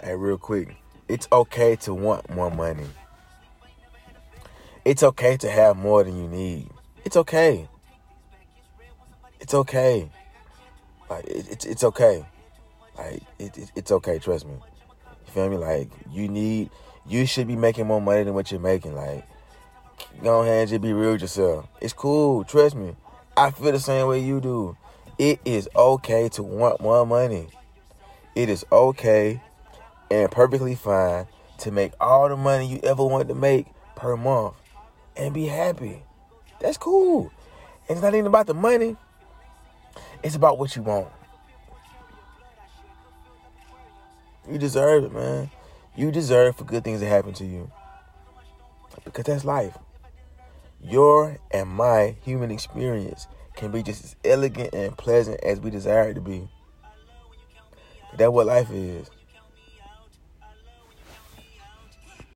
Hey, real quick, it's okay to want more money. It's okay to have more than you need. It's okay. It's okay. Like it, it's it's okay. Like it, it, it's okay. Trust me. You feel me? Like you need, you should be making more money than what you're making. Like go ahead and just be real with yourself. It's cool. Trust me. I feel the same way you do. It is okay to want more money. It is okay and perfectly fine to make all the money you ever wanted to make per month and be happy. That's cool. And it's not even about the money. It's about what you want. You deserve it, man. You deserve for good things to happen to you. Because that's life. Your and my human experience can be just as elegant and pleasant as we desire it to be. That's what life is.